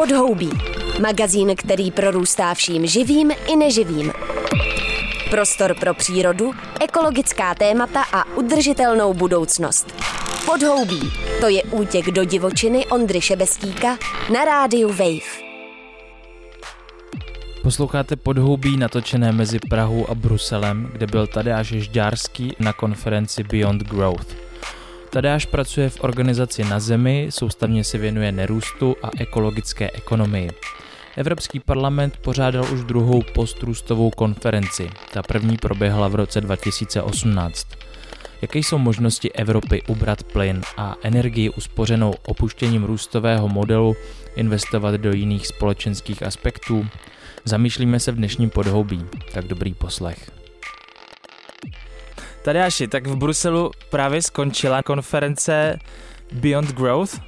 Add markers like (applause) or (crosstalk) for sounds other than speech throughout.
Podhoubí. Magazín, který prorůstá vším živým i neživým. Prostor pro přírodu, ekologická témata a udržitelnou budoucnost. Podhoubí. To je útěk do divočiny Ondry Šebestíka na rádiu Wave. Posloucháte podhoubí natočené mezi Prahou a Bruselem, kde byl Tadeáš Žďárský na konferenci Beyond Growth. Tadeáš pracuje v organizaci Na Zemi, soustavně se věnuje nerůstu a ekologické ekonomii. Evropský parlament pořádal už druhou postrůstovou konferenci. Ta první proběhla v roce 2018. Jaké jsou možnosti Evropy ubrat plyn a energii uspořenou opuštěním růstového modelu investovat do jiných společenských aspektů? Zamýšlíme se v dnešním podhoubí, tak dobrý poslech. Tadeáši, tak v Bruselu právě skončila konference Beyond Growth,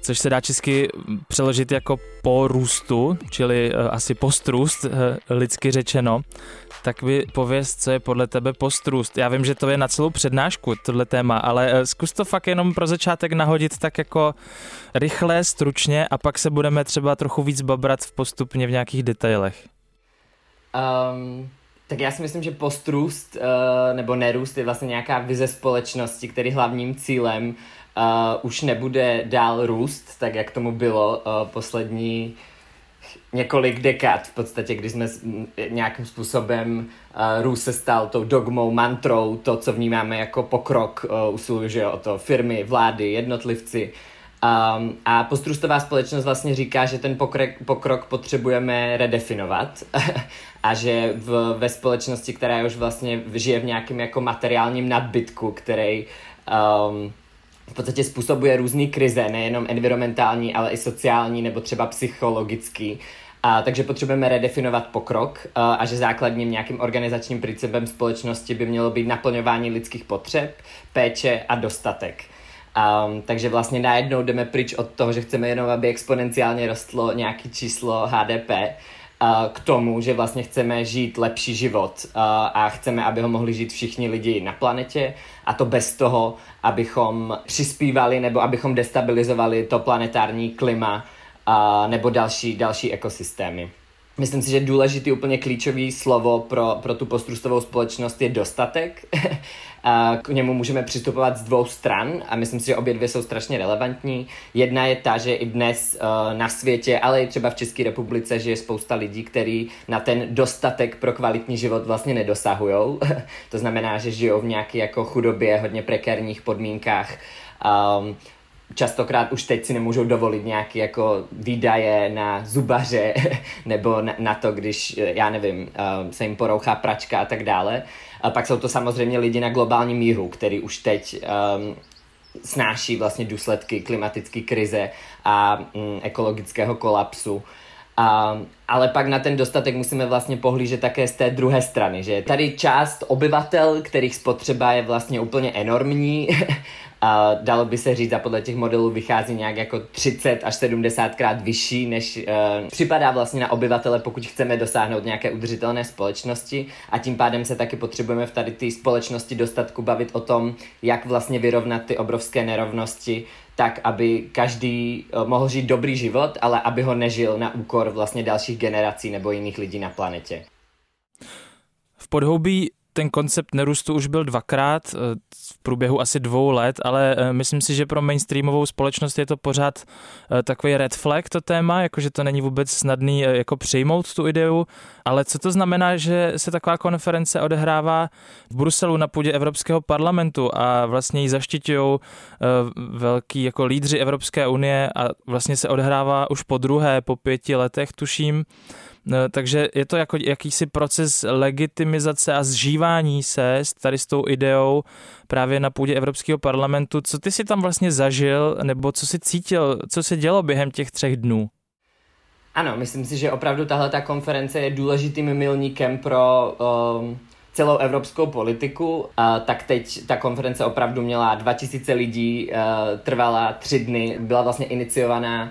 což se dá česky přeložit jako po růstu, čili uh, asi postrůst, uh, lidsky řečeno. Tak vy pověz, co je podle tebe postrůst. Já vím, že to je na celou přednášku, tohle téma, ale uh, zkus to fakt jenom pro začátek nahodit tak jako rychle, stručně a pak se budeme třeba trochu víc babrat v postupně v nějakých detailech. Um, tak já si myslím, že postrůst uh, nebo nerůst je vlastně nějaká vize společnosti, který hlavním cílem uh, už nebude dál růst, tak jak tomu bylo uh, poslední několik dekád v podstatě, kdy jsme nějakým způsobem uh, růst se stal tou dogmou, mantrou, to, co vnímáme jako pokrok, uh, usiluje o to firmy, vlády, jednotlivci. Um, a postrůstová společnost vlastně říká, že ten pokrok, pokrok potřebujeme redefinovat (laughs) a že v, ve společnosti, která už vlastně žije v nějakém jako materiálním nadbytku, který um, v podstatě způsobuje různé krize, nejenom environmentální, ale i sociální nebo třeba psychologický. A, takže potřebujeme redefinovat pokrok a, a že základním nějakým organizačním principem společnosti by mělo být naplňování lidských potřeb, péče a dostatek. Um, takže vlastně najednou jdeme pryč od toho, že chceme jenom, aby exponenciálně rostlo nějaké číslo HDP, k tomu, že vlastně chceme žít lepší život a chceme, aby ho mohli žít všichni lidi na planetě a to bez toho, abychom přispívali nebo abychom destabilizovali to planetární klima nebo další, další ekosystémy. Myslím si, že důležitý, úplně klíčový slovo pro, pro tu postrustovou společnost je dostatek. (laughs) K němu můžeme přistupovat z dvou stran a myslím si, že obě dvě jsou strašně relevantní. Jedna je ta, že i dnes uh, na světě, ale i třeba v České republice, že je spousta lidí, kteří na ten dostatek pro kvalitní život vlastně nedosahují. (laughs) to znamená, že žijou v nějaké jako chudobě, hodně prekérních podmínkách. Um, častokrát už teď si nemůžou dovolit nějaké jako výdaje na zubaře (laughs) nebo na, na to, když, já nevím, uh, se jim porouchá pračka a tak dále. A pak jsou to samozřejmě lidi na globálním míru, který už teď um, snáší vlastně důsledky klimatické krize a um, ekologického kolapsu. A, ale pak na ten dostatek musíme vlastně pohlížet také z té druhé strany, že tady část obyvatel, kterých spotřeba je vlastně úplně enormní (laughs) a dalo by se říct a podle těch modelů vychází nějak jako 30 až 70 krát vyšší, než uh, připadá vlastně na obyvatele, pokud chceme dosáhnout nějaké udržitelné společnosti a tím pádem se taky potřebujeme v tady té společnosti dostatku bavit o tom, jak vlastně vyrovnat ty obrovské nerovnosti tak, aby každý uh, mohl žít dobrý život, ale aby ho nežil na úkor vlastně dalších generací nebo jiných lidí na planetě. V podhoubí ten koncept nerůstu už byl dvakrát eh, v průběhu asi dvou let, ale eh, myslím si, že pro mainstreamovou společnost je to pořád eh, takový red flag to téma, jakože to není vůbec snadný jako přijmout tu ideu, ale co to znamená, že se taková konference odehrává v Bruselu na půdě Evropského parlamentu a vlastně ji zaštiťují velký jako lídři Evropské unie a vlastně se odehrává už po druhé, po pěti letech tuším. No, takže je to jako jakýsi proces legitimizace a zžívání se tady s tou ideou právě na půdě Evropského parlamentu. Co ty si tam vlastně zažil, nebo co si cítil, co se dělo během těch třech dnů? Ano, myslím si, že opravdu tahle ta konference je důležitým milníkem pro um, celou evropskou politiku. Uh, tak teď ta konference opravdu měla 2000 lidí, uh, trvala tři dny, byla vlastně iniciovaná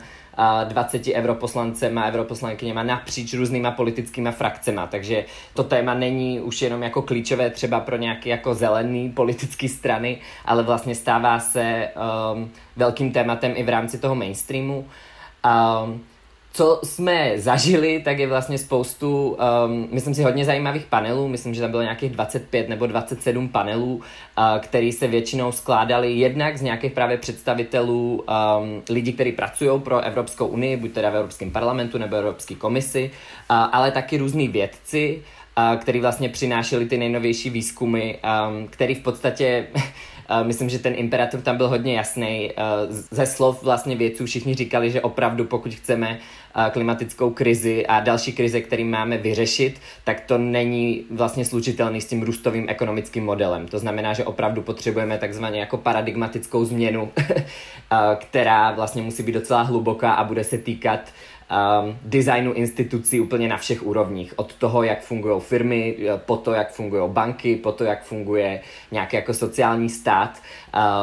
20 europoslancema europoslankyněma napříč různýma politickýma frakcema, takže to téma není už jenom jako klíčové třeba pro nějaké jako zelený politické strany, ale vlastně stává se um, velkým tématem i v rámci toho mainstreamu. Um, co jsme zažili, tak je vlastně spoustu, um, myslím si, hodně zajímavých panelů. Myslím, že tam bylo nějakých 25 nebo 27 panelů, uh, který se většinou skládali jednak z nějakých právě představitelů um, lidí, kteří pracují pro Evropskou unii, buď teda v Evropském parlamentu nebo Evropské komisi, uh, ale taky různí vědci, uh, který vlastně přinášeli ty nejnovější výzkumy, um, který v podstatě (laughs) myslím, že ten imperativ tam byl hodně jasný. ze slov vlastně vědců všichni říkali, že opravdu pokud chceme klimatickou krizi a další krize, který máme vyřešit, tak to není vlastně slučitelný s tím růstovým ekonomickým modelem. To znamená, že opravdu potřebujeme takzvaně jako paradigmatickou změnu, (laughs) která vlastně musí být docela hluboká a bude se týkat um, designu institucí úplně na všech úrovních. Od toho, jak fungují firmy, po to, jak fungují banky, po to, jak funguje nějaký jako sociální stát.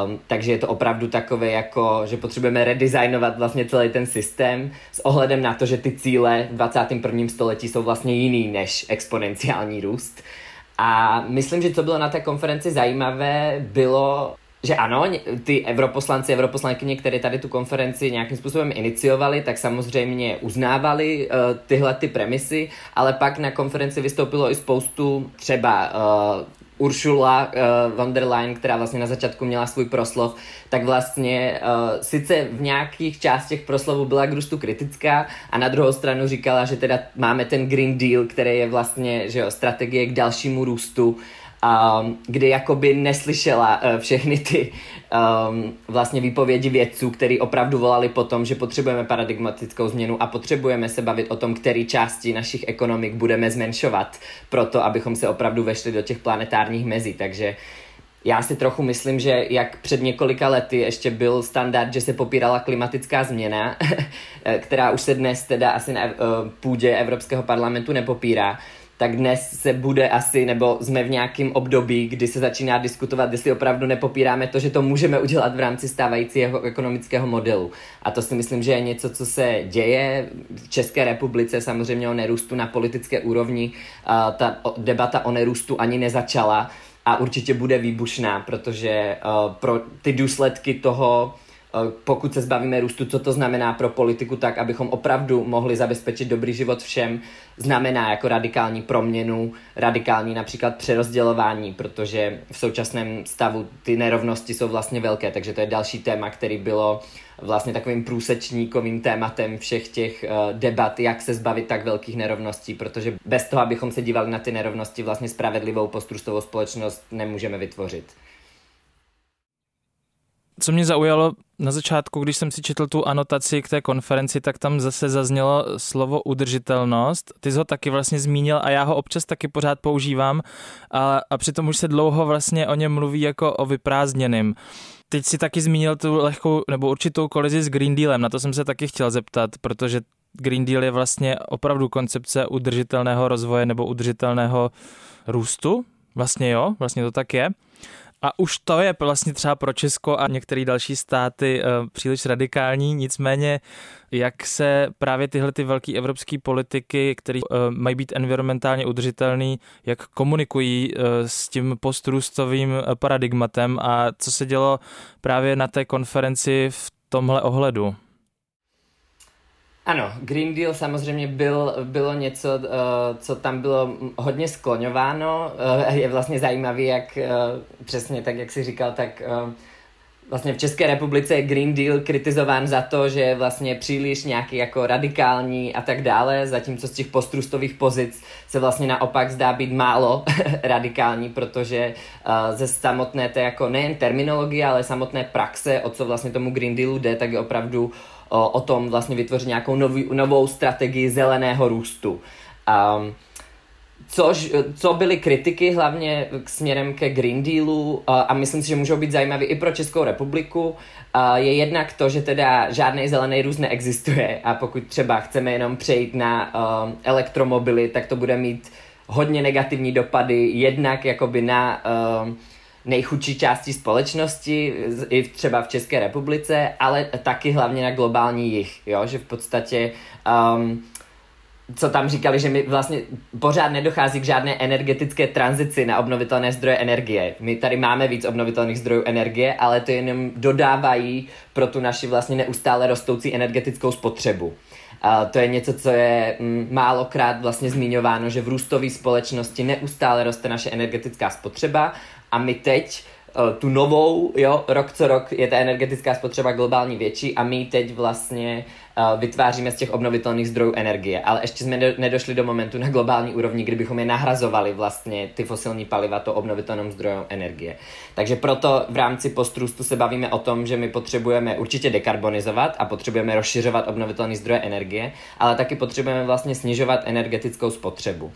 Um, takže je to opravdu takové, jako, že potřebujeme redesignovat vlastně celý ten systém s ohledem na to, že ty cíle v 21. století jsou vlastně jiný než exponenciální růst. A myslím, že co bylo na té konferenci zajímavé, bylo že ano, ty europoslanci, europoslankyně, které tady tu konferenci nějakým způsobem iniciovali, tak samozřejmě uznávali uh, tyhle ty premisy, ale pak na konferenci vystoupilo i spoustu třeba uh, Uršula uh, von der Leyen, která vlastně na začátku měla svůj proslov, tak vlastně uh, sice v nějakých částech proslovu byla k kritická a na druhou stranu říkala, že teda máme ten Green Deal, který je vlastně že jo, strategie k dalšímu růstu um, kdy jakoby neslyšela uh, všechny ty um, vlastně výpovědi vědců, který opravdu volali po tom, že potřebujeme paradigmatickou změnu a potřebujeme se bavit o tom, který části našich ekonomik budeme zmenšovat, proto abychom se opravdu vešli do těch planetárních mezí. Takže já si trochu myslím, že jak před několika lety ještě byl standard, že se popírala klimatická změna, (laughs) která už se dnes teda asi na uh, půdě Evropského parlamentu nepopírá, tak dnes se bude asi, nebo jsme v nějakém období, kdy se začíná diskutovat, jestli opravdu nepopíráme to, že to můžeme udělat v rámci stávajícího ekonomického modelu. A to si myslím, že je něco, co se děje v České republice, samozřejmě o nerůstu na politické úrovni. Ta debata o nerůstu ani nezačala a určitě bude výbušná, protože pro ty důsledky toho, pokud se zbavíme růstu, co to znamená pro politiku, tak abychom opravdu mohli zabezpečit dobrý život všem, znamená jako radikální proměnu, radikální například přerozdělování, protože v současném stavu ty nerovnosti jsou vlastně velké, takže to je další téma, který bylo vlastně takovým průsečníkovým tématem všech těch uh, debat, jak se zbavit tak velkých nerovností, protože bez toho, abychom se dívali na ty nerovnosti, vlastně spravedlivou postrustovou společnost nemůžeme vytvořit. Co mě zaujalo na začátku, když jsem si četl tu anotaci k té konferenci, tak tam zase zaznělo slovo udržitelnost. Ty jsi ho taky vlastně zmínil a já ho občas taky pořád používám a, a přitom už se dlouho vlastně o něm mluví jako o vyprázdněným. Teď si taky zmínil tu lehkou nebo určitou kolizi s Green Dealem, na to jsem se taky chtěl zeptat, protože Green Deal je vlastně opravdu koncepce udržitelného rozvoje nebo udržitelného růstu. Vlastně jo, vlastně to tak je. A už to je vlastně třeba pro Česko a některé další státy uh, příliš radikální, nicméně jak se právě tyhle ty velké evropské politiky, které uh, mají být environmentálně udržitelné, jak komunikují uh, s tím postrůstovým paradigmatem a co se dělo právě na té konferenci v tomhle ohledu? Ano, Green Deal samozřejmě byl, bylo něco, uh, co tam bylo hodně skloňováno. Uh, je vlastně zajímavý, jak uh, přesně tak, jak jsi říkal, tak vlastně v České republice je Green Deal kritizován za to, že je vlastně příliš nějaký jako radikální a tak dále, zatímco z těch postrustových pozic se vlastně naopak zdá být málo (laughs) radikální, protože uh, ze samotné té jako nejen terminologie, ale samotné praxe, o co vlastně tomu Green Dealu jde, tak je opravdu o, o tom vlastně vytvořit nějakou nový, novou strategii zeleného růstu. Um, Což, co byly kritiky hlavně k směrem ke Green Dealu a myslím si, že můžou být zajímavé i pro Českou republiku, je jednak to, že teda žádný zelený růst neexistuje a pokud třeba chceme jenom přejít na elektromobily, tak to bude mít hodně negativní dopady jednak jakoby na nejchudší části společnosti, i třeba v České republice, ale taky hlavně na globální jich, jo? že v podstatě um, co tam říkali, že mi vlastně pořád nedochází k žádné energetické tranzici na obnovitelné zdroje energie. My tady máme víc obnovitelných zdrojů energie, ale to jenom dodávají pro tu naši vlastně neustále rostoucí energetickou spotřebu. Uh, to je něco, co je mm, málokrát vlastně zmiňováno, že v růstové společnosti neustále roste naše energetická spotřeba a my teď uh, tu novou, jo, rok co rok je ta energetická spotřeba globální větší a my teď vlastně uh, vytváříme z těch obnovitelných zdrojů energie. Ale ještě jsme nedošli do momentu na globální úrovni, kdybychom je nahrazovali vlastně ty fosilní paliva to obnovitelnou zdrojem energie. Takže proto v rámci postrůstu se bavíme o tom, že my potřebujeme určitě dekarbonizovat a potřebujeme rozšiřovat obnovitelné zdroje energie, ale taky potřebujeme vlastně snižovat energetickou spotřebu.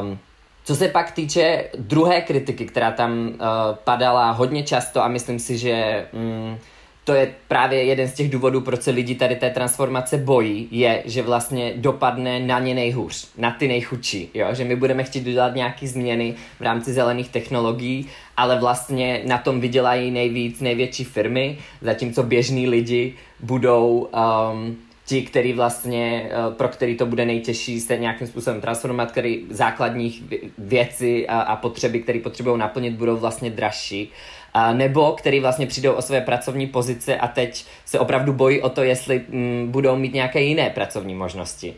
Um, co se pak týče druhé kritiky, která tam uh, padala hodně často a myslím si, že um, to je právě jeden z těch důvodů, proč se lidi tady té transformace bojí, je, že vlastně dopadne na ně nejhůř, na ty nejchudší, jo? že my budeme chtít udělat nějaké změny v rámci zelených technologií, ale vlastně na tom vydělají nejvíc největší firmy, zatímco běžní lidi budou um, ti, který vlastně, uh, pro který to bude nejtěžší se nějakým způsobem transformovat, který základních věci a, a potřeby, které potřebují naplnit, budou vlastně dražší a nebo který vlastně přijdou o své pracovní pozice a teď se opravdu bojí o to, jestli m, mm, budou mít nějaké jiné pracovní možnosti.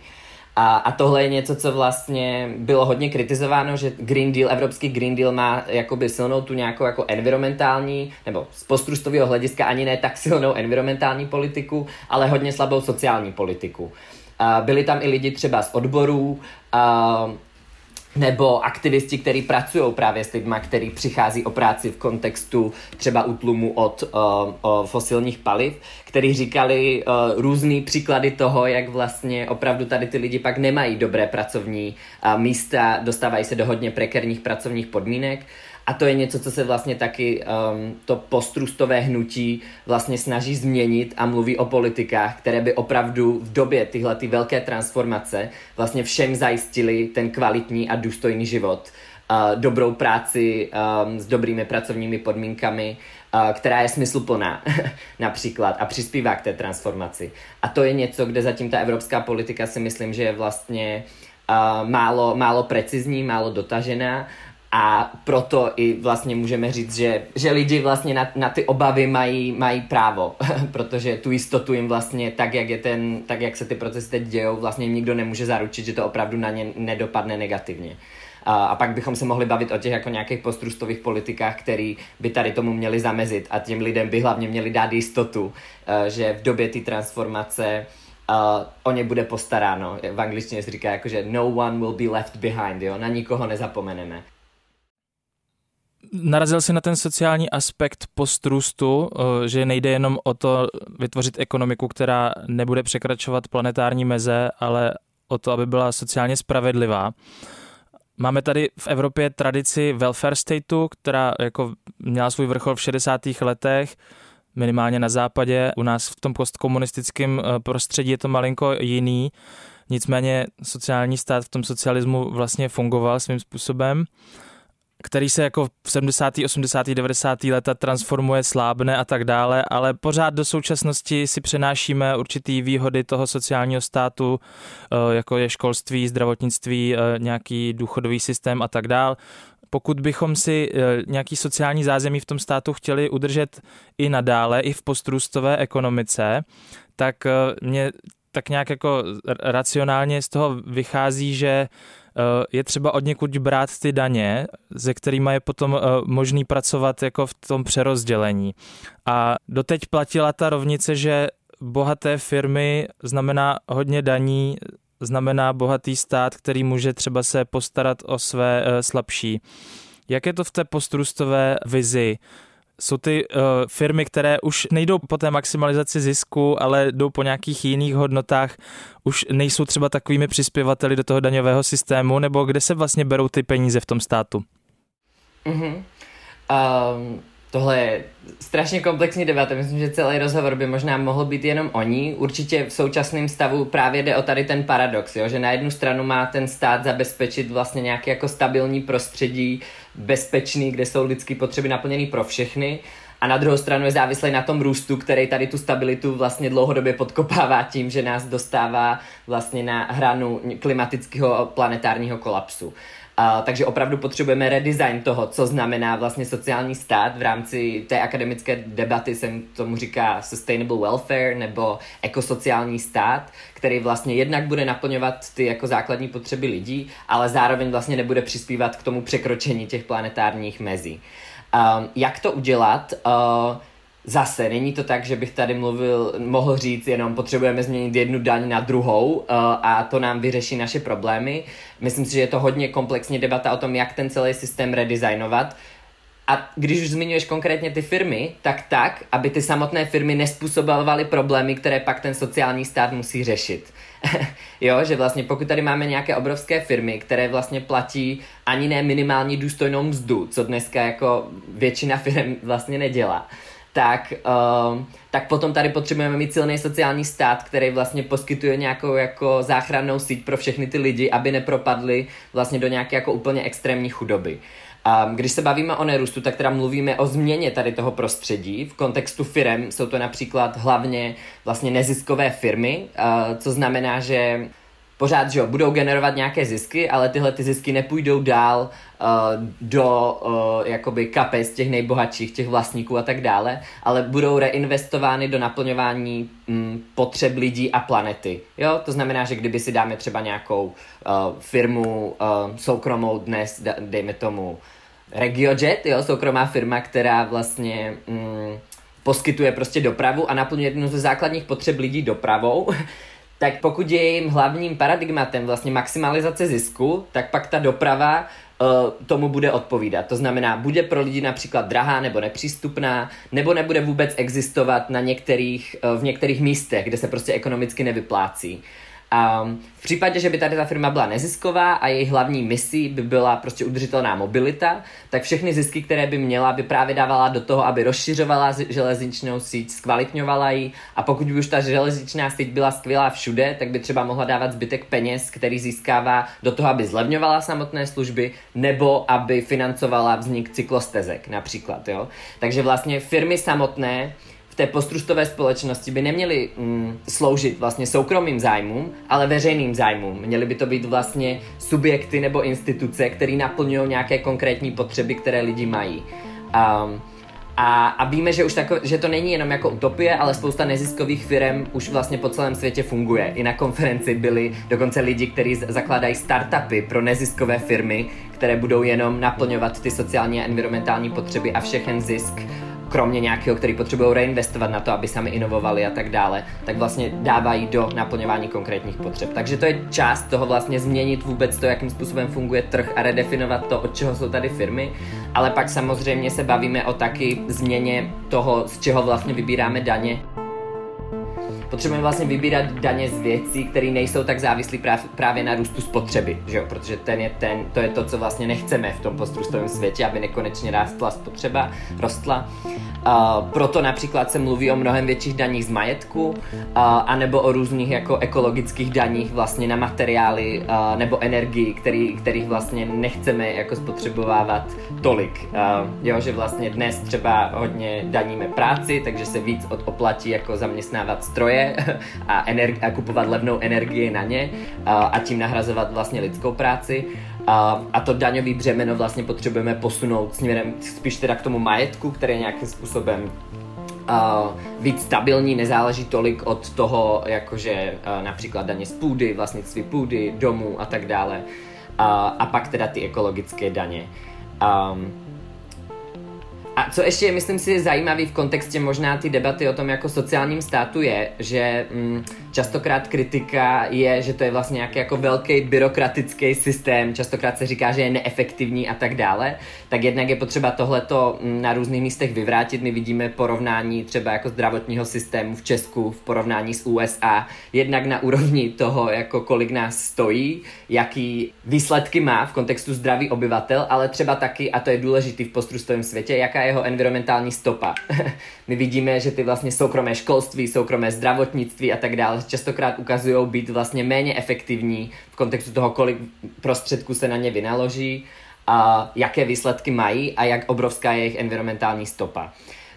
A, a tohle je něco, co vlastně bylo hodně kritizováno, že Green Deal, evropský Green Deal má jakoby silnou tu nějakou jako environmentální, nebo z postrustového hlediska ani ne tak silnou environmentální politiku, ale hodně slabou sociální politiku. Byli tam i lidi třeba z odborů, nebo aktivisti, kteří pracují právě s lidmi, kteří přichází o práci v kontextu třeba útlumu od uh, fosilních paliv, kteří říkali uh, různý příklady toho, jak vlastně opravdu tady ty lidi pak nemají dobré pracovní uh, místa, dostávají se do hodně prekerních pracovních podmínek. A to je něco, co se vlastně taky um, to postrustové hnutí vlastně snaží změnit a mluví o politikách, které by opravdu v době tyhle ty velké transformace vlastně všem zajistili ten kvalitní a důstojný život, uh, dobrou práci um, s dobrými pracovními podmínkami, uh, která je smysluplná (laughs) například a přispívá k té transformaci. A to je něco, kde zatím ta evropská politika si myslím, že je vlastně uh, málo, málo precizní, málo dotažená a proto i vlastně můžeme říct, že, že lidi vlastně na, na ty obavy mají, mají právo, (laughs) protože tu jistotu jim vlastně tak jak, je ten, tak, jak se ty procesy teď dějou, vlastně nikdo nemůže zaručit, že to opravdu na ně nedopadne negativně. A, a pak bychom se mohli bavit o těch jako nějakých postrustových politikách, který by tady tomu měli zamezit a těm lidem by hlavně měli dát jistotu, eh, že v době té transformace uh, o ně bude postaráno. V angličtině se říká jako, že no one will be left behind, jo? na nikoho nezapomeneme narazil si na ten sociální aspekt postrůstu, eh, že nejde jenom o to vytvořit ekonomiku, která nebude překračovat planetární meze, ale o to, aby byla sociálně spravedlivá. Máme tady v Evropě tradici welfare stateu, která jako měla svůj vrchol v 60. letech, minimálně na západě. U nás v tom postkomunistickém eh, prostředí je to malinko jiný. Nicméně sociální stát v tom socialismu vlastně fungoval svým způsobem který se jako v 70., 80., 90. leta transformuje, slábne a tak dále, ale pořád do současnosti si přenášíme určitý výhody toho sociálního státu, eh, jako je školství, zdravotnictví, eh, nějaký důchodový systém a tak dále. Pokud bychom si eh, nějaký sociální zázemí v tom státu chtěli udržet i nadále, i v postrůstové ekonomice, tak mě tak nějak jako racionálně z toho vychází, že je třeba od někud brát ty daně, ze kterými je potom eh, možný pracovat jako v tom přerozdělení. A doteď platila ta rovnice, že bohaté firmy znamená hodně daní, znamená bohatý stát, který může třeba se postarat o své eh, slabší. Jak je to v té postrustové vizi? Jsou ty uh, firmy, které už nejdou po té maximalizaci zisku, ale jdou po nějakých jiných hodnotách, už nejsou třeba takovými přispěvateli do toho daňového systému, nebo kde se vlastně berou ty peníze v tom státu? Mm-hmm. Um, Tohle je strašně komplexní debata. Myslím, že celý rozhovor by možná mohl být jenom o ní. Určitě v současném stavu právě jde o tady ten paradox, jo? že na jednu stranu má ten stát zabezpečit vlastně nějaké jako stabilní prostředí, bezpečný, kde jsou lidské potřeby naplněny pro všechny. A na druhou stranu je závislý na tom růstu, který tady tu stabilitu vlastně dlouhodobě podkopává tím, že nás dostává vlastně na hranu klimatického planetárního kolapsu. Takže opravdu potřebujeme redesign toho, co znamená vlastně sociální stát. V rámci té akademické debaty jsem tomu říká sustainable welfare nebo ekosociální stát, který vlastně jednak bude naplňovat ty jako základní potřeby lidí, ale zároveň vlastně nebude přispívat k tomu překročení těch planetárních mezí. Um, jak to udělat? Uh, Zase, není to tak, že bych tady mluvil, mohl říct jenom potřebujeme změnit jednu daň na druhou uh, a to nám vyřeší naše problémy. Myslím si, že je to hodně komplexní debata o tom, jak ten celý systém redesignovat. A když už zmiňuješ konkrétně ty firmy, tak tak, aby ty samotné firmy nespůsobovaly problémy, které pak ten sociální stát musí řešit. (laughs) jo, že vlastně pokud tady máme nějaké obrovské firmy, které vlastně platí ani ne minimální důstojnou mzdu, co dneska jako většina firm vlastně nedělá, tak, uh, tak potom tady potřebujeme mít silný sociální stát, který vlastně poskytuje nějakou jako záchrannou síť pro všechny ty lidi, aby nepropadli vlastně do nějaké jako úplně extrémní chudoby. Um, když se bavíme o nerůstu, tak teda mluvíme o změně tady toho prostředí. V kontextu firm jsou to například hlavně vlastně neziskové firmy, uh, co znamená, že pořád, že jo, budou generovat nějaké zisky, ale tyhle ty zisky nepůjdou dál uh, do uh, jakoby kapes těch nejbohatších, těch vlastníků a tak dále, ale budou reinvestovány do naplňování um, potřeb lidí a planety. Jo, to znamená, že kdyby si dáme třeba nějakou uh, firmu uh, soukromou dnes, dejme tomu RegioJet, jo, soukromá firma, která vlastně um, poskytuje prostě dopravu a naplňuje jednu ze základních potřeb lidí dopravou, (laughs) tak pokud je jejím hlavním paradigmatem vlastně maximalizace zisku, tak pak ta doprava uh, tomu bude odpovídat. To znamená, bude pro lidi například drahá nebo nepřístupná, nebo nebude vůbec existovat na některých, uh, v některých místech, kde se prostě ekonomicky nevyplácí. A v případě, že by tady ta firma byla nezisková a její hlavní misí by byla prostě udržitelná mobilita, tak všechny zisky, které by měla, by právě dávala do toho, aby rozšiřovala železničnou síť, zkvalitňovala ji a pokud by už ta železničná síť byla skvělá všude, tak by třeba mohla dávat zbytek peněz, který získává do toho, aby zlevňovala samotné služby nebo aby financovala vznik cyklostezek například. Jo? Takže vlastně firmy samotné v té postrustové společnosti by neměly mm, sloužit vlastně soukromým zájmům, ale veřejným zájmům. Měly by to být vlastně subjekty nebo instituce, které naplňují nějaké konkrétní potřeby, které lidi mají. Um, a, a víme, že už tako, že to není jenom jako utopie, ale spousta neziskových firm už vlastně po celém světě funguje. I na konferenci byli dokonce lidi, kteří zakládají startupy pro neziskové firmy, které budou jenom naplňovat ty sociální a environmentální potřeby a všechen zisk kromě nějakého, který potřebují reinvestovat na to, aby sami inovovali a tak dále, tak vlastně dávají do naplňování konkrétních potřeb. Takže to je část toho vlastně změnit vůbec to, jakým způsobem funguje trh a redefinovat to, od čeho jsou tady firmy, ale pak samozřejmě se bavíme o taky změně toho, z čeho vlastně vybíráme daně potřebujeme vlastně vybírat daně z věcí, které nejsou tak závislí právě na růstu spotřeby, že jo? protože ten je ten, to je to, co vlastně nechceme v tom postrustovém světě, aby nekonečně rástla spotřeba, rostla. Uh, proto například se mluví o mnohem větších daních z majetku, uh, anebo o různých jako ekologických daních vlastně na materiály uh, nebo energii, který, kterých vlastně nechceme jako spotřebovávat tolik. Uh, jo, že vlastně dnes třeba hodně daníme práci, takže se víc od oplatí jako zaměstnávat stroje (laughs) a, a kupovat levnou energii na ně a tím nahrazovat vlastně lidskou práci. A, a to daňový břemeno vlastně potřebujeme posunout směrem spíš teda k tomu majetku, který je nějakým způsobem uh, víc stabilní, nezáleží tolik od toho, jakože uh, například daně z půdy, vlastnictví půdy, domů a tak dále. Uh, a pak teda ty ekologické daně. Um, a co ještě je, myslím si, zajímavý v kontextě možná ty debaty o tom jako sociálním státu je, že mm, častokrát kritika je, že to je vlastně nějaký jako velký byrokratický systém, častokrát se říká, že je neefektivní a tak dále, tak jednak je potřeba tohleto mm, na různých místech vyvrátit. My vidíme porovnání třeba jako zdravotního systému v Česku v porovnání s USA, jednak na úrovni toho, jako kolik nás stojí, jaký výsledky má v kontextu zdraví obyvatel, ale třeba taky, a to je důležitý v postrustovém světě, jaká je jeho environmentální stopa. (laughs) My vidíme, že ty vlastně soukromé školství, soukromé zdravotnictví a tak dále častokrát ukazují být vlastně méně efektivní v kontextu toho, kolik prostředků se na ně vynaloží, a jaké výsledky mají a jak obrovská je jejich environmentální stopa.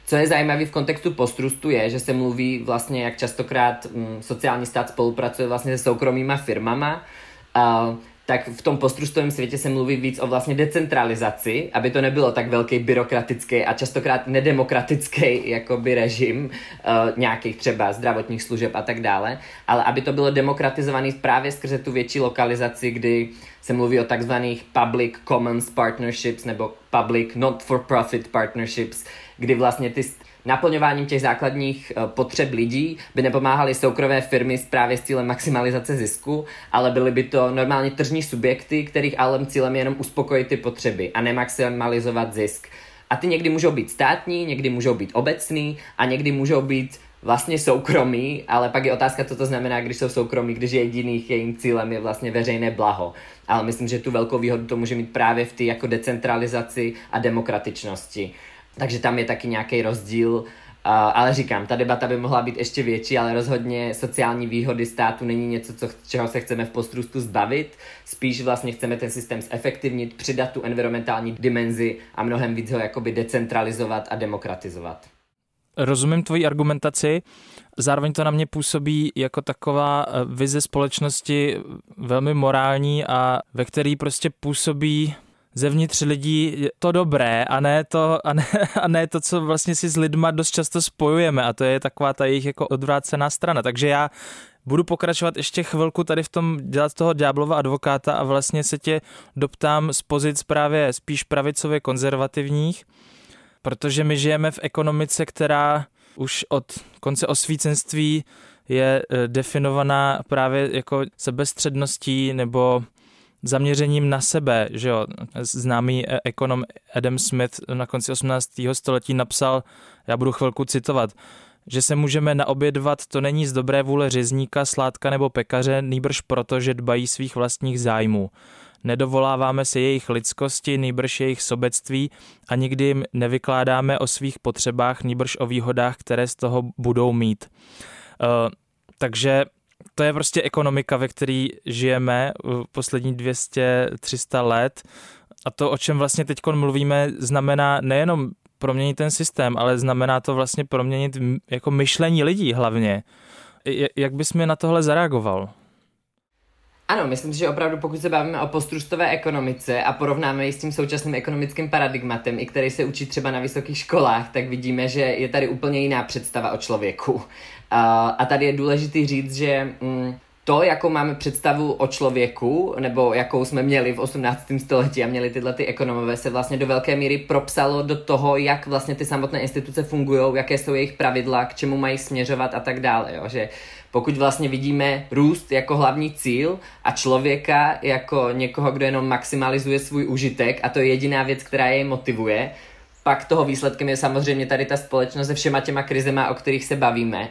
Co je zajímavé v kontextu postrustu je, že se mluví vlastně, jak častokrát mm, sociální stát spolupracuje vlastně se soukromýma firmama, uh, tak v tom postrustovém světě se mluví víc o vlastně decentralizaci, aby to nebylo tak velký byrokratický a častokrát nedemokratický jakoby režim uh, nějakých třeba zdravotních služeb a tak dále, ale aby to bylo demokratizovaný právě skrze tu větší lokalizaci, kdy se mluví o takzvaných public commons partnerships nebo public not-for-profit partnerships, kdy vlastně ty naplňováním těch základních eh, potřeb lidí by nepomáhaly soukromé firmy právě s cílem maximalizace zisku, ale byly by to normálně tržní subjekty, kterých ale cílem je jenom uspokojit ty potřeby a nemaximalizovat zisk. A ty někdy můžou být státní, někdy můžou být obecný a někdy můžou být vlastně soukromí, ale pak je otázka, co to znamená, když jsou soukromí, když jediných jejím cílem je vlastně veřejné blaho. Ale myslím, že tu velkou výhodu to může mít právě v té jako decentralizaci a demokratičnosti. Takže tam je taky nějaký rozdíl, uh, ale říkám, ta debata by mohla být ještě větší, ale rozhodně sociální výhody státu není něco, co, čeho se chceme v postrustu zbavit. Spíš vlastně chceme ten systém zefektivnit, přidat tu environmentální dimenzi a mnohem víc ho jakoby decentralizovat a demokratizovat. Rozumím tvoji argumentaci, zároveň to na mě působí jako taková eh, vize společnosti velmi morální a ve který prostě působí zevnitř lidí to dobré a ne to, a ne, (laughs) a ne to, co vlastně si s lidma dost často spojujeme a to je taková ta jejich jako odvrácená strana. Takže já budu pokračovat ještě chvilku tady v tom dělat toho ďáblova advokáta a vlastně se tě doptám z pozic právě spíš pravicově konzervativních, protože my žijeme v ekonomice, která už od konce osvícenství je eh, definovaná právě jako sebestředností nebo zaměřením na sebe, že jo, známý e- ekonom Adam Smith na konci 18. století napsal, já budu chvilku citovat, že se můžeme naobědvat, to není z dobré vůle řezníka, sládka nebo pekaře, nýbrž proto, že dbají svých vlastních zájmů. Nedovoláváme se jejich lidskosti, nýbrž jejich sobectví a nikdy jim nevykládáme o svých potřebách, nýbrž o výhodách, které z toho budou mít. Uh, takže to je prostě ekonomika, ve které žijeme poslední 200-300 let a to, o čem vlastně teď mluvíme, znamená nejenom proměnit ten systém, ale znamená to vlastně proměnit jako myšlení lidí hlavně. Jak bys mi na tohle zareagoval? Ano, myslím si, že opravdu pokud se bavíme o postrustové ekonomice a porovnáme ji s tím současným ekonomickým paradigmatem, i který se učí třeba na vysokých školách, tak vidíme, že je tady úplně jiná představa o člověku. A tady je důležité říct, že mm, to, jakou máme představu o člověku, nebo jakou jsme měli v 18. století a měli tyhle ty ekonomové, se vlastně do velké míry propsalo do toho, jak vlastně ty samotné instituce fungují, jaké jsou jejich pravidla, k čemu mají směřovat a tak dále. Jo? Že pokud vlastně vidíme růst jako hlavní cíl a člověka jako někoho, kdo jenom maximalizuje svůj užitek a to je jediná věc, která jej motivuje, pak toho výsledkem je samozřejmě tady ta společnost se všema těma krizema, o kterých se bavíme.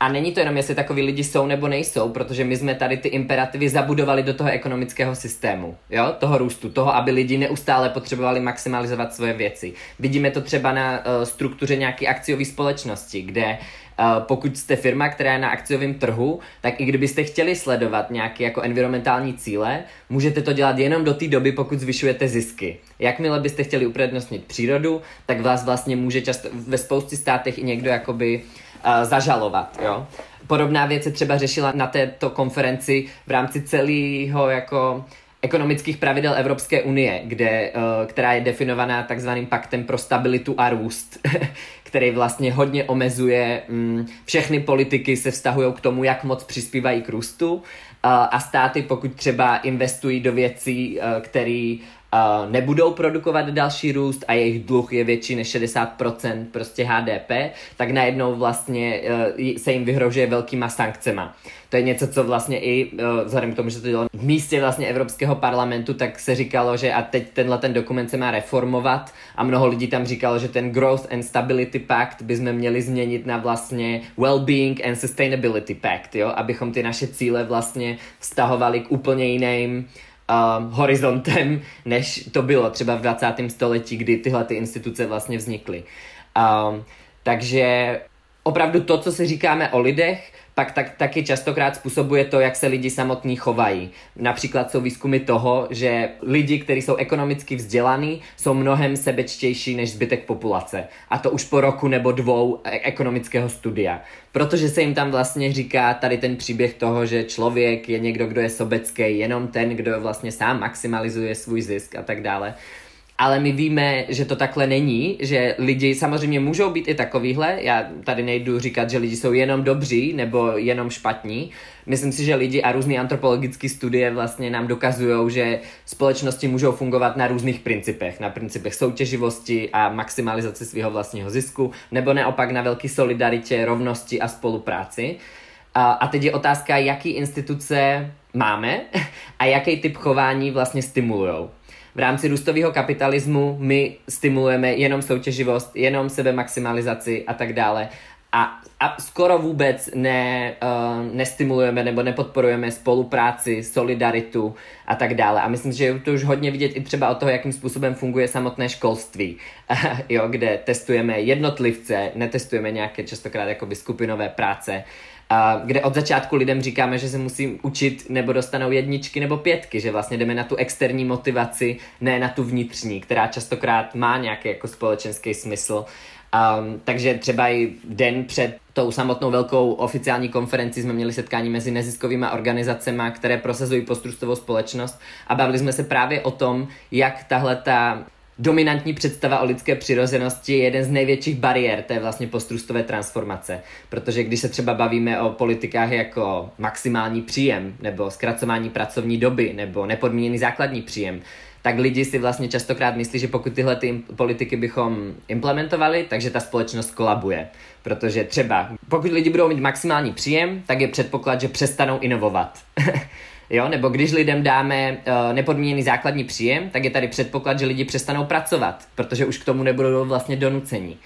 A není to jenom, jestli takový lidi jsou nebo nejsou, protože my jsme tady ty imperativy zabudovali do toho ekonomického systému, jo, toho růstu, toho, aby lidi neustále potřebovali maximalizovat svoje věci. Vidíme to třeba na uh, struktuře nějaké akciové společnosti, kde Uh, pokud jste firma, která je na akciovém trhu, tak i kdybyste chtěli sledovat nějaké jako environmentální cíle, můžete to dělat jenom do té doby, pokud zvyšujete zisky. Jakmile byste chtěli upřednostnit přírodu, tak vás vlastně může často ve spoustě státech i někdo jakoby uh, zažalovat, jo. Podobná věc se třeba řešila na této konferenci v rámci celého jako ekonomických pravidel Evropské unie, kde, uh, která je definovaná takzvaným paktem pro stabilitu a růst, (laughs) který vlastně hodně omezuje um, všechny politiky se vztahují k tomu, jak moc přispívají k růstu. Uh, a státy, pokud třeba investují do věcí, uh, které uh, nebudou produkovat další růst a jejich dluh je větší než 60% prostě HDP, tak najednou vlastně uh, se jim vyhrožuje velkýma sankcema. To je něco, co vlastně i uh, vzhledem k tomu, že to dělalo v místě vlastně Evropského parlamentu, tak se říkalo, že a teď tenhle ten dokument se má reformovat a mnoho lidí tam říkalo, že ten Growth and Stability Pact bychom měli změnit na vlastně Wellbeing and Sustainability Pact, jo? abychom ty naše cíle vlastně vztahovali k úplně jiným uh, horizontem, než to bylo třeba v 20. století, kdy tyhle ty instituce vlastně vznikly. Um, takže opravdu to, co si říkáme o lidech, pak tak, taky častokrát způsobuje to, jak se lidi samotní chovají. Například jsou výzkumy toho, že lidi, kteří jsou ekonomicky vzdělaní, jsou mnohem sebečtější než zbytek populace. A to už po roku nebo dvou e- ekonomického studia. Protože se jim tam vlastně říká tady ten příběh toho, že člověk je někdo, kdo je sobecký, jenom ten, kdo vlastně sám maximalizuje svůj zisk a tak dále ale my víme, že to takhle není, že lidi samozřejmě můžou být i takovýhle, já tady nejdu říkat, že lidi jsou jenom dobří nebo jenom špatní, myslím si, že lidi a různé antropologické studie vlastně nám dokazují, že společnosti můžou fungovat na různých principech, na principech soutěživosti a maximalizace svého vlastního zisku, nebo naopak na velké solidaritě, rovnosti a spolupráci. A, teď je otázka, jaký instituce máme (laughs) a jaký typ chování vlastně stimulují v rámci růstového kapitalismu my stimulujeme jenom soutěživost, jenom sebe maximalizaci a tak dále. A, a skoro vůbec ne, uh, nestimulujeme nebo nepodporujeme spolupráci, solidaritu a tak dále. A myslím, že je to už hodně vidět i třeba o toho, jakým způsobem funguje samotné školství, (laughs) jo, kde testujeme jednotlivce, netestujeme nějaké častokrát jakoby skupinové práce kde od začátku lidem říkáme, že se musí učit nebo dostanou jedničky nebo pětky, že vlastně jdeme na tu externí motivaci, ne na tu vnitřní, která častokrát má nějaký jako společenský smysl. Um, takže třeba i den před tou samotnou velkou oficiální konferenci jsme měli setkání mezi neziskovými organizacemi, které prosazují postrustovou společnost a bavili jsme se právě o tom, jak tahle ta dominantní představa o lidské přirozenosti je jeden z největších bariér té vlastně postrustové transformace. Protože když se třeba bavíme o politikách jako maximální příjem, nebo zkracování pracovní doby, nebo nepodmíněný základní příjem, tak lidi si vlastně častokrát myslí, že pokud tyhle ty politiky bychom implementovali, takže ta společnost kolabuje. Protože třeba, pokud lidi budou mít maximální příjem, tak je předpoklad, že přestanou inovovat. (laughs) Jo? Nebo když lidem dáme uh, nepodmíněný základní příjem, tak je tady předpoklad, že lidi přestanou pracovat, protože už k tomu nebudou vlastně donucení.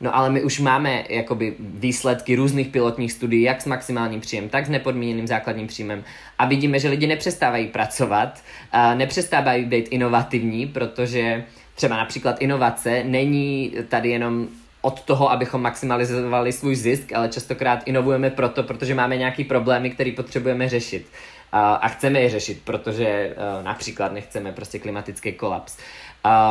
No ale my už máme jakoby výsledky různých pilotních studií, jak s maximálním příjem, tak s nepodmíněným základním příjmem. A vidíme, že lidi nepřestávají pracovat, uh, nepřestávají být inovativní, protože třeba například inovace není tady jenom od toho, abychom maximalizovali svůj zisk, ale častokrát inovujeme proto, protože máme nějaký problémy, které potřebujeme řešit a, chceme je řešit, protože uh, například nechceme prostě klimatický kolaps.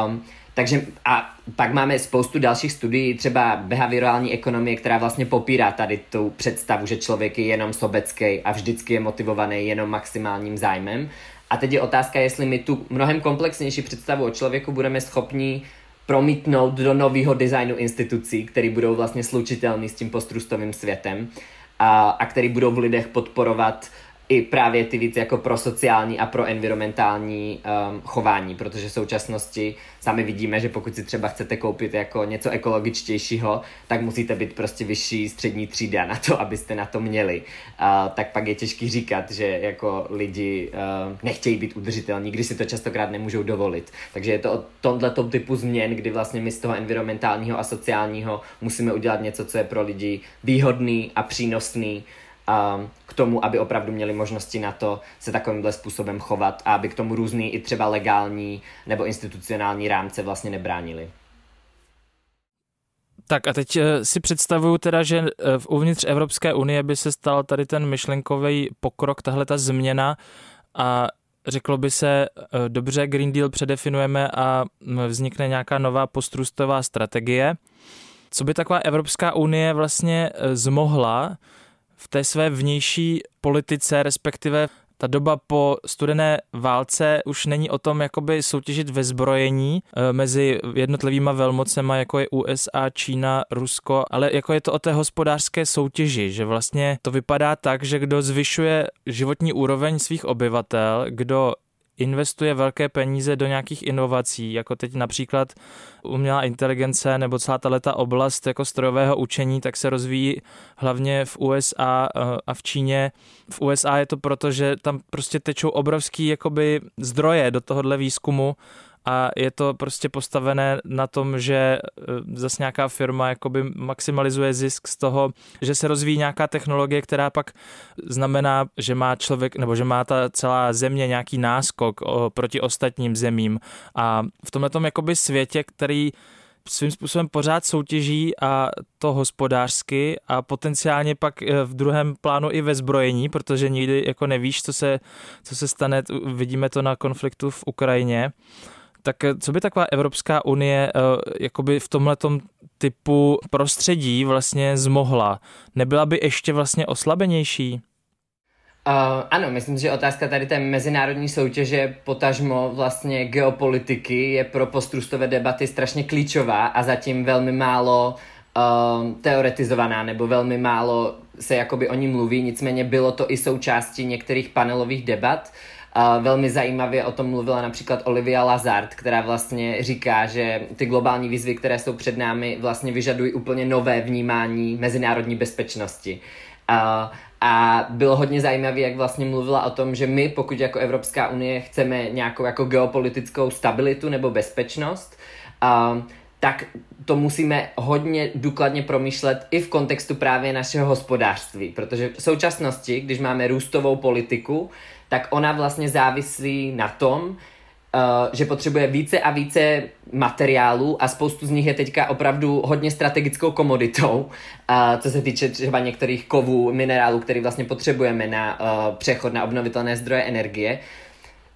Um, takže a pak máme spoustu dalších studií, třeba behaviorální ekonomie, která vlastně popírá tady tu představu, že člověk je jenom sobecký a vždycky je motivovaný jenom maximálním zájmem. A teď je otázka, jestli my tu mnohem komplexnější představu o člověku budeme schopni promítnout do nového designu institucí, které budou vlastně slučitelný s tím postrustovým světem a, a který budou v lidech podporovat i právě ty víc jako pro sociální a pro environmentální um, chování, protože v současnosti sami vidíme, že pokud si třeba chcete koupit jako něco ekologičtějšího, tak musíte být prostě vyšší střední třída na to, (laughs) abyste na to měli. Uh, tak pak je těžký říkat, že jako lidi uh, nechtějí být udržitelní, když si to častokrát nemůžou dovolit. Takže je to o tomhle typu změn, kdy vlastně my z toho environmentálního a sociálního musíme udělat něco, co je pro lidi výhodný a přínosný k tomu, aby opravdu měli možnosti na to se takovýmhle způsobem chovat a aby k tomu různý i třeba legální nebo institucionální rámce vlastně nebránili. Tak a teď eh, si představuju teda, že eh, v uvnitř Evropské unie by se stal tady ten myšlenkový pokrok, tahle ta změna a řeklo by se, eh, dobře, Green Deal předefinujeme a vznikne nějaká nová postrustová strategie. Co by taková Evropská unie vlastně zmohla, v té své vnější politice, respektive ta doba po studené válce už není o tom jakoby soutěžit ve zbrojení eh, mezi jednotlivýma velmocema, jako je USA, Čína, Rusko, ale jako je to o té hospodářské soutěži, že vlastně to vypadá tak, že kdo zvyšuje životní úroveň svých obyvatel, kdo investuje velké peníze do nějakých inovací, jako teď například umělá inteligence nebo celá ta oblast jako strojového učení, tak se rozvíjí hlavně v USA eh, a v Číně. V USA je to proto, že tam prostě tečou obrovský jakoby zdroje do tohohle výzkumu a je to prostě postavené na tom, že e, zase nějaká firma jakoby maximalizuje zisk z toho, že se rozvíjí nějaká technologie, která pak znamená, že má člověk, nebo že má ta celá země nějaký náskok proti ostatním zemím a v tomhle jakoby světě, který svým způsobem pořád soutěží a to hospodářsky a potenciálně pak eh, v druhém plánu i ve zbrojení, protože nikdy jako nevíš, co se, co se stane, vidíme to na konfliktu v Ukrajině. Tak eh, co by taková Evropská unie jakoby v tomhle typu prostředí vlastně zmohla? Nebyla by ještě vlastně oslabenější? Uh, ano, myslím, že otázka tady té mezinárodní soutěže, potažmo vlastně geopolitiky, je pro postrustové debaty strašně klíčová a zatím velmi málo uh, teoretizovaná nebo velmi málo se jakoby o ní mluví, nicméně bylo to i součástí některých panelových debat. Uh, velmi zajímavě o tom mluvila například Olivia Lazard, která vlastně říká, že ty globální výzvy, které jsou před námi, vlastně vyžadují úplně nové vnímání mezinárodní bezpečnosti. Uh, a bylo hodně zajímavé, jak vlastně mluvila o tom, že my, pokud jako Evropská unie chceme nějakou jako geopolitickou stabilitu nebo bezpečnost, uh, tak to musíme hodně důkladně promýšlet i v kontextu právě našeho hospodářství, protože v současnosti, když máme růstovou politiku, tak ona vlastně závislí na tom, Uh, že potřebuje více a více materiálů a spoustu z nich je teďka opravdu hodně strategickou komoditou, uh, co se týče třeba některých kovů, minerálů, které vlastně potřebujeme na uh, přechod na obnovitelné zdroje energie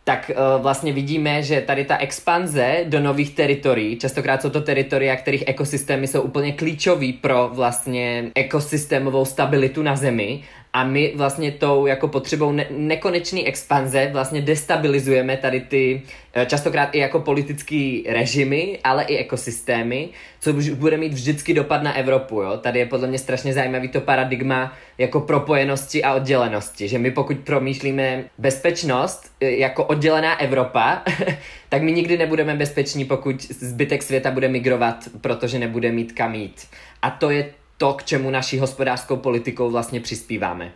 tak uh, vlastně vidíme, že tady ta expanze do nových teritorií, častokrát jsou to teritoria, kterých ekosystémy jsou úplně klíčový pro vlastně ekosystémovou stabilitu na Zemi a my vlastně tou jako potřebou ne- nekonečné expanze vlastně destabilizujeme tady ty eh, častokrát i jako politický režimy, ale i ekosystémy, co bude mít vždycky dopad na Evropu. Jo? Tady je podle mě strašně zajímavý to paradigma jako propojenosti a oddělenosti, že my pokud promýšlíme bezpečnost eh, jako oddělená Evropa, (laughs) tak my nikdy nebudeme bezpeční, pokud zbytek světa bude migrovat, protože nebude mít kam jít. A to je to, k čemu naší hospodářskou politikou vlastně přispíváme.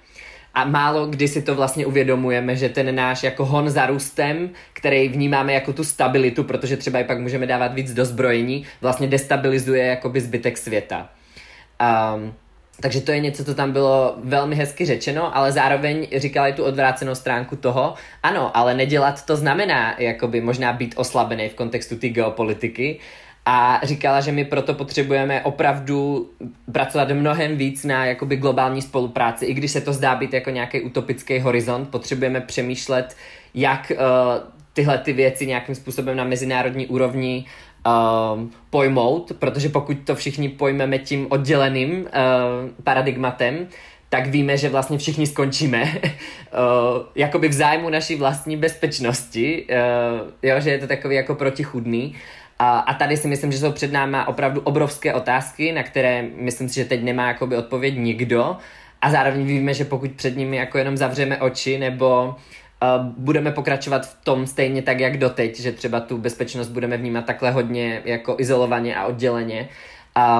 A málo kdy si to vlastně uvědomujeme, že ten náš jako hon za růstem, který vnímáme jako tu stabilitu, protože třeba i pak můžeme dávat víc do zbrojení, vlastně destabilizuje jakoby zbytek světa. Um, takže to je něco, co tam bylo velmi hezky řečeno, ale zároveň říkali tu odvrácenou stránku toho, ano, ale nedělat to znamená jakoby možná být oslabený v kontextu té geopolitiky a říkala, že my proto potřebujeme opravdu pracovat mnohem víc na jakoby globální spolupráci, i když se to zdá být jako nějaký utopický horizont, potřebujeme přemýšlet, jak uh, tyhle ty věci nějakým způsobem na mezinárodní úrovni uh, pojmout, protože pokud to všichni pojmeme tím odděleným uh, paradigmatem, tak víme, že vlastně všichni skončíme (laughs) jakoby v zájmu naší vlastní bezpečnosti, jo, že je to takový jako protichudný. A, a tady si myslím, že jsou před námi opravdu obrovské otázky, na které myslím si, že teď nemá jakoby odpověď nikdo. A zároveň víme, že pokud před nimi jako jenom zavřeme oči nebo uh, budeme pokračovat v tom stejně tak, jak doteď, že třeba tu bezpečnost budeme vnímat takhle hodně jako izolovaně a odděleně,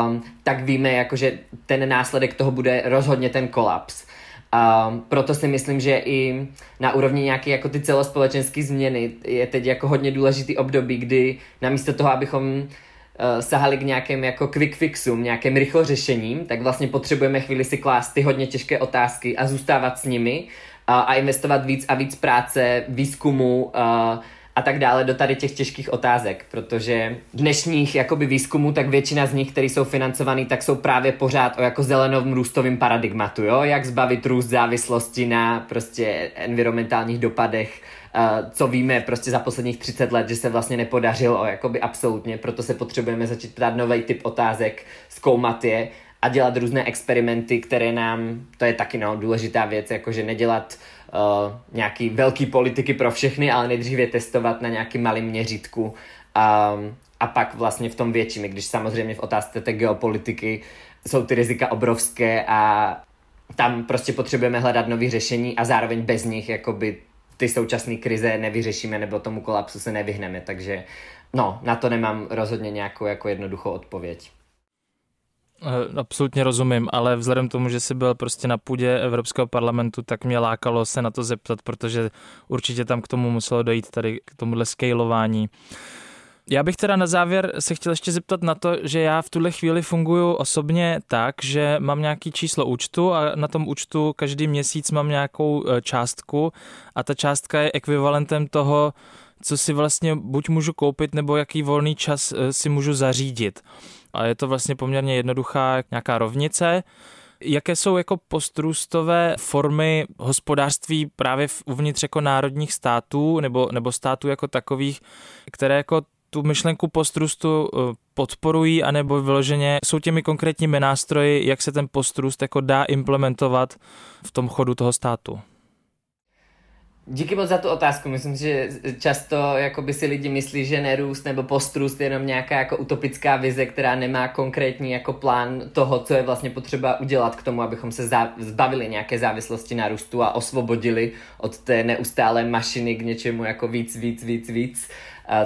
um, tak víme, jako, že ten následek toho bude rozhodně ten kolaps. A proto si myslím, že i na úrovni nějaké jako ty celospolečenské změny je teď jako hodně důležitý období, kdy namísto toho, abychom uh, sahali k nějakým jako quick fixům, nějakým rychlo řešením, tak vlastně potřebujeme chvíli si klást ty hodně těžké otázky a zůstávat s nimi uh, a investovat víc a víc práce, výzkumu, uh, a tak dále do tady těch těžkých otázek, protože dnešních jakoby výzkumů, tak většina z nich, které jsou financovaný, tak jsou právě pořád o jako zelenovém růstovém paradigmatu, jo? jak zbavit růst závislosti na prostě environmentálních dopadech, uh, co víme prostě za posledních 30 let, že se vlastně nepodařilo jakoby absolutně, proto se potřebujeme začít ptát nový typ otázek, zkoumat je a dělat různé experimenty, které nám, to je taky no, důležitá věc, jakože nedělat uh, nějaký velký politiky pro všechny, ale nejdříve testovat na nějakým malým měřítku um, a pak vlastně v tom větším, když samozřejmě v otázce té geopolitiky jsou ty rizika obrovské a tam prostě potřebujeme hledat nové řešení a zároveň bez nich jakoby ty současné krize nevyřešíme nebo tomu kolapsu se nevyhneme, takže no, na to nemám rozhodně nějakou jako jednoduchou odpověď. Eh, absolutně rozumím, ale vzhledem k tomu, že jsi byl prostě na půdě Evropského parlamentu, tak mě lákalo se na to zeptat, protože určitě tam k tomu muselo dojít tady k tomuhle scalování. Já bych teda na závěr se chtěl ještě zeptat na to, že já v tuhle chvíli funguji osobně tak, že mám nějaký číslo účtu a na tom účtu každý měsíc mám nějakou eh, částku a ta částka je ekvivalentem toho, co si vlastně buď můžu koupit, nebo jaký volný čas eh, si můžu zařídit. A je to vlastně poměrně jednoduchá nějaká rovnice. Jaké jsou jako postrůstové formy hospodářství právě uvnitř jako národních států nebo, nebo států jako takových, které jako tu myšlenku postrustu eh, podporují, anebo vyloženě jsou těmi konkrétními nástroji, jak se ten postrust jako dá implementovat v tom chodu toho státu? Díky moc za tu otázku. Myslím, že často jakoby si lidi myslí, že nerůst nebo postrůst je jenom nějaká jako utopická vize, která nemá konkrétní jako plán toho, co je vlastně potřeba udělat k tomu, abychom se zbavili nějaké závislosti na růstu a osvobodili od té neustálé mašiny k něčemu jako víc, víc, víc, víc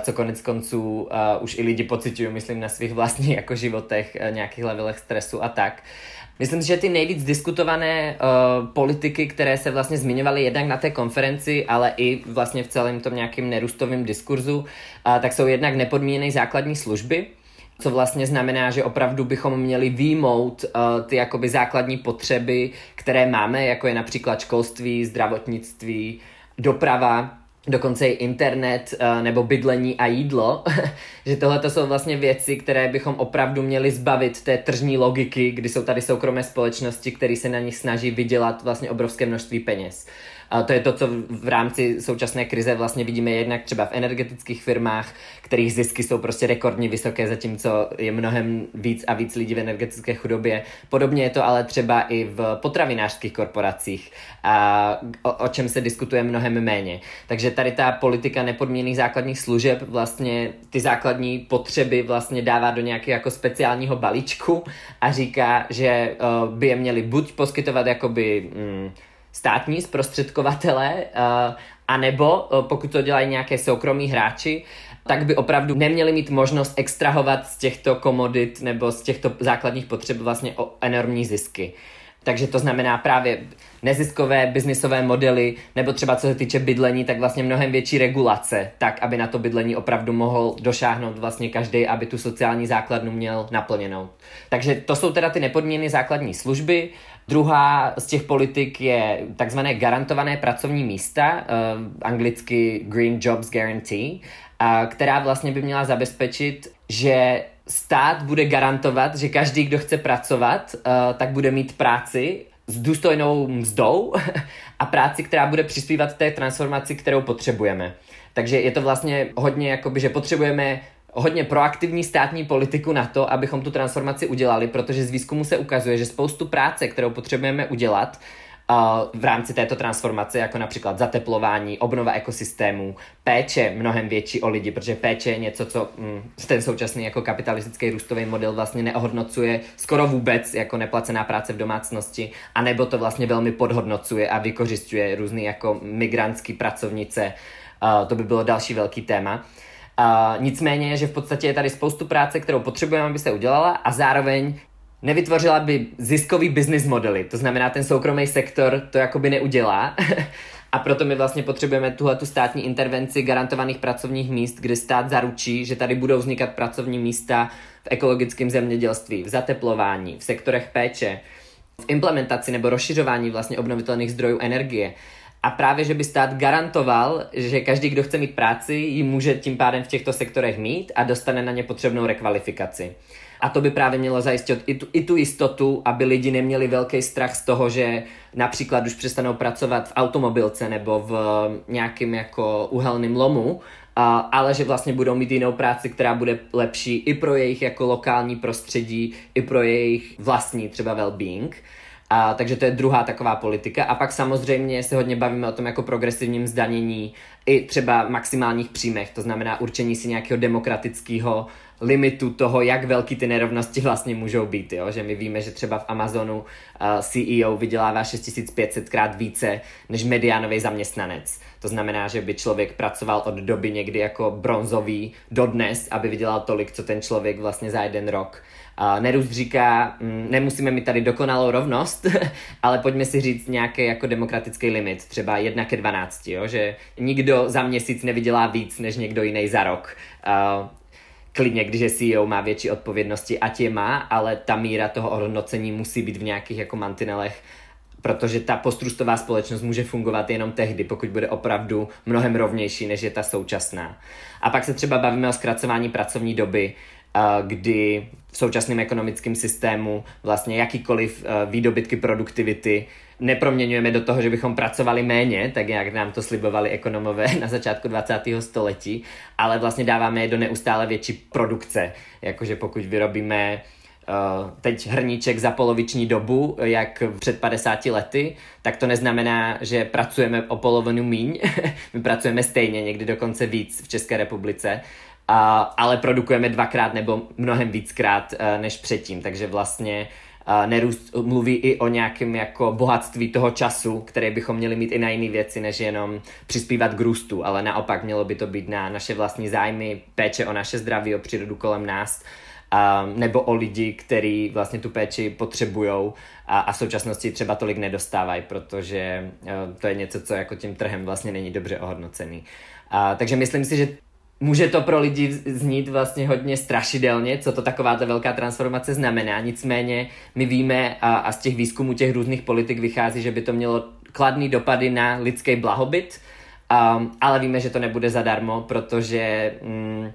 co konec konců uh, už i lidi pocitují, myslím, na svých vlastních jako životech, uh, nějakých levelech stresu a tak. Myslím si, že ty nejvíc diskutované uh, politiky, které se vlastně zmiňovaly jednak na té konferenci, ale i vlastně v celém tom nějakým nerůstovém diskurzu, uh, tak jsou jednak nepodmíněné základní služby, co vlastně znamená, že opravdu bychom měli výjmout uh, ty jakoby základní potřeby, které máme, jako je například školství, zdravotnictví, doprava, dokonce i internet uh, nebo bydlení a jídlo, (laughs) že tohle to jsou vlastně věci, které bychom opravdu měli zbavit té tržní logiky, kdy jsou tady soukromé společnosti, které se na nich snaží vydělat vlastně obrovské množství peněz. A to je to, co v rámci současné krize vlastně vidíme jednak třeba v energetických firmách, kterých zisky jsou prostě rekordně vysoké, zatímco je mnohem víc a víc lidí v energetické chudobě. Podobně je to ale třeba i v potravinářských korporacích, a o, o čem se diskutuje mnohem méně. Takže tady ta politika nepodmíněných základních služeb vlastně ty základní potřeby vlastně dává do nějakého jako speciálního balíčku a říká, že uh, by je měli buď poskytovat jakoby mm, státní zprostředkovatele, uh, anebo uh, pokud to dělají nějaké soukromí hráči, tak by opravdu neměli mít možnost extrahovat z těchto komodit nebo z těchto základních potřeb vlastně o enormní zisky. Takže to znamená právě neziskové biznisové modely, nebo třeba co se týče bydlení, tak vlastně mnohem větší regulace, tak aby na to bydlení opravdu mohl došáhnout vlastně každý, aby tu sociální základnu měl naplněnou. Takže to jsou teda ty nepodmíněné základní služby. Druhá z těch politik je takzvané garantované pracovní místa, uh, anglicky Green Jobs Guarantee, která vlastně by měla zabezpečit, že stát bude garantovat, že každý, kdo chce pracovat, uh, tak bude mít práci s důstojnou mzdou (laughs) a práci, která bude přispívat té transformaci, kterou potřebujeme. Takže je to vlastně hodně jakoby, že potřebujeme hodně proaktivní státní politiku na to, abychom tu transformaci udělali, protože z výzkumu se ukazuje, že spoustu práce, kterou potřebujeme udělat, v rámci této transformace, jako například zateplování, obnova ekosystémů, péče mnohem větší o lidi, protože péče je něco, co mm, ten současný jako kapitalistický růstový model vlastně neohodnocuje skoro vůbec jako neplacená práce v domácnosti, anebo to vlastně velmi podhodnocuje a vykořišťuje různý jako migrantský pracovnice. Uh, to by bylo další velký téma. Uh, nicméně, že v podstatě je tady spoustu práce, kterou potřebujeme, aby se udělala a zároveň nevytvořila by ziskový business modely. To znamená, ten soukromý sektor to jakoby neudělá. (laughs) A proto my vlastně potřebujeme tuhle tu státní intervenci garantovaných pracovních míst, kde stát zaručí, že tady budou vznikat pracovní místa v ekologickém zemědělství, v zateplování, v sektorech péče, v implementaci nebo rozšiřování vlastně obnovitelných zdrojů energie. A právě, že by stát garantoval, že každý, kdo chce mít práci, ji může tím pádem v těchto sektorech mít a dostane na ně potřebnou rekvalifikaci. A to by právě mělo zajistit i tu, i tu jistotu, aby lidi neměli velký strach z toho, že například už přestanou pracovat v automobilce nebo v nějakém jako uhelném lomu, a, ale že vlastně budou mít jinou práci, která bude lepší i pro jejich jako lokální prostředí, i pro jejich vlastní třeba well-being. A, takže to je druhá taková politika. A pak samozřejmě se hodně bavíme o tom jako progresivním zdanění i třeba maximálních příjmech, to znamená určení si nějakého demokratického limitu toho, jak velký ty nerovnosti vlastně můžou být. Jo? Že my víme, že třeba v Amazonu uh, CEO vydělává 6500 krát více než mediánový zaměstnanec. To znamená, že by člověk pracoval od doby někdy jako bronzový do dnes, aby vydělal tolik, co ten člověk vlastně za jeden rok. Nerus říká, mm, nemusíme mít tady dokonalou rovnost, (laughs) ale pojďme si říct nějaký jako demokratický limit, třeba 1 ke 12, jo? že nikdo za měsíc nevydělá víc než někdo jiný za rok. Klidně, když je CEO, má větší odpovědnosti, ať je má, ale ta míra toho ohodnocení musí být v nějakých jako mantinelech protože ta postrustová společnost může fungovat jenom tehdy, pokud bude opravdu mnohem rovnější, než je ta současná. A pak se třeba bavíme o zkracování pracovní doby, kdy v současném ekonomickém systému vlastně jakýkoliv výdobytky produktivity neproměňujeme do toho, že bychom pracovali méně, tak jak nám to slibovali ekonomové (laughs) na začátku 20. století, ale vlastně dáváme je do neustále větší produkce. Jakože pokud vyrobíme Uh, teď hrníček za poloviční dobu, jak před 50 lety, tak to neznamená, že pracujeme o polovinu míň. (laughs) My pracujeme stejně, někdy dokonce víc v České republice, ale produkujeme dvakrát nebo mnohem víckrát uh, než předtím. Takže vlastně Nerůst mluví i o nějakém jako bohatství toho času, které bychom měli mít i na jiné věci, než jenom přispívat k růstu, ale naopak mělo by to být na naše vlastní zájmy, péče o naše zdraví, o přírodu kolem nás, nebo o lidi, kteří vlastně tu péči potřebují a, a v současnosti třeba tolik nedostávají, protože a, to je něco, co jako tím trhem vlastně není dobře ohodnocený. Takže myslím si, že Může to pro lidi znít vlastně hodně strašidelně, co to taková ta velká transformace znamená, nicméně my víme a, a z těch výzkumů těch různých politik vychází, že by to mělo kladný dopady na lidský blahobyt, um, ale víme, že to nebude zadarmo, protože um,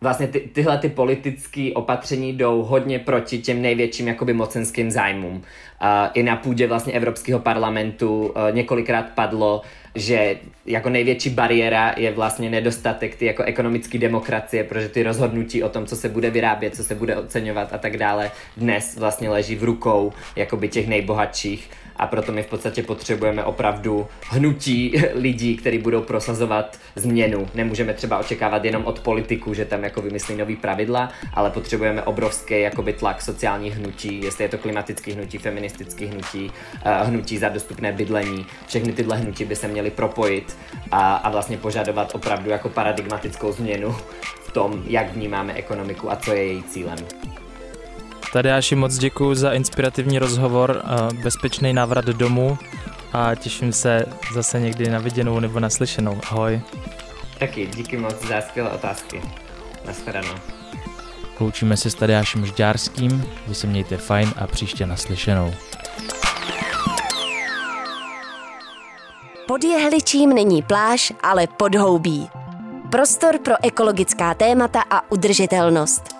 vlastně ty, tyhle ty politické opatření jdou hodně proti těm největším jakoby mocenským zájmům. Uh, I na půdě vlastně Evropského parlamentu uh, několikrát padlo, že jako největší bariéra je vlastně nedostatek ty jako ekonomické demokracie, protože ty rozhodnutí o tom, co se bude vyrábět, co se bude oceňovat a tak dále, dnes vlastně leží v rukou jakoby těch nejbohatších a proto my v podstatě potřebujeme opravdu hnutí (laughs) lidí, kteří budou prosazovat změnu. Nemůžeme třeba očekávat jenom od politiků, že tam jako vymyslí nový pravidla, ale potřebujeme obrovský jakoby tlak sociálních hnutí, jestli je to klimatický hnutí, feministický hnutí, uh, hnutí za dostupné bydlení. Všechny tyhle hnutí by se měly propojit a, a vlastně požadovat opravdu jako paradigmatickou změnu v tom, jak vnímáme ekonomiku a co je její cílem. Tadeáši moc děkuji za inspirativní rozhovor, bezpečný návrat domů a těším se zase někdy na viděnou nebo naslyšenou. Ahoj. Taky, díky moc za skvělé otázky. Naschledanou. Loučíme se s Tadeášem Žďárským, vy se mějte fajn a příště naslyšenou. Pod jehličím není pláž, ale podhoubí. Prostor pro ekologická témata a udržitelnost.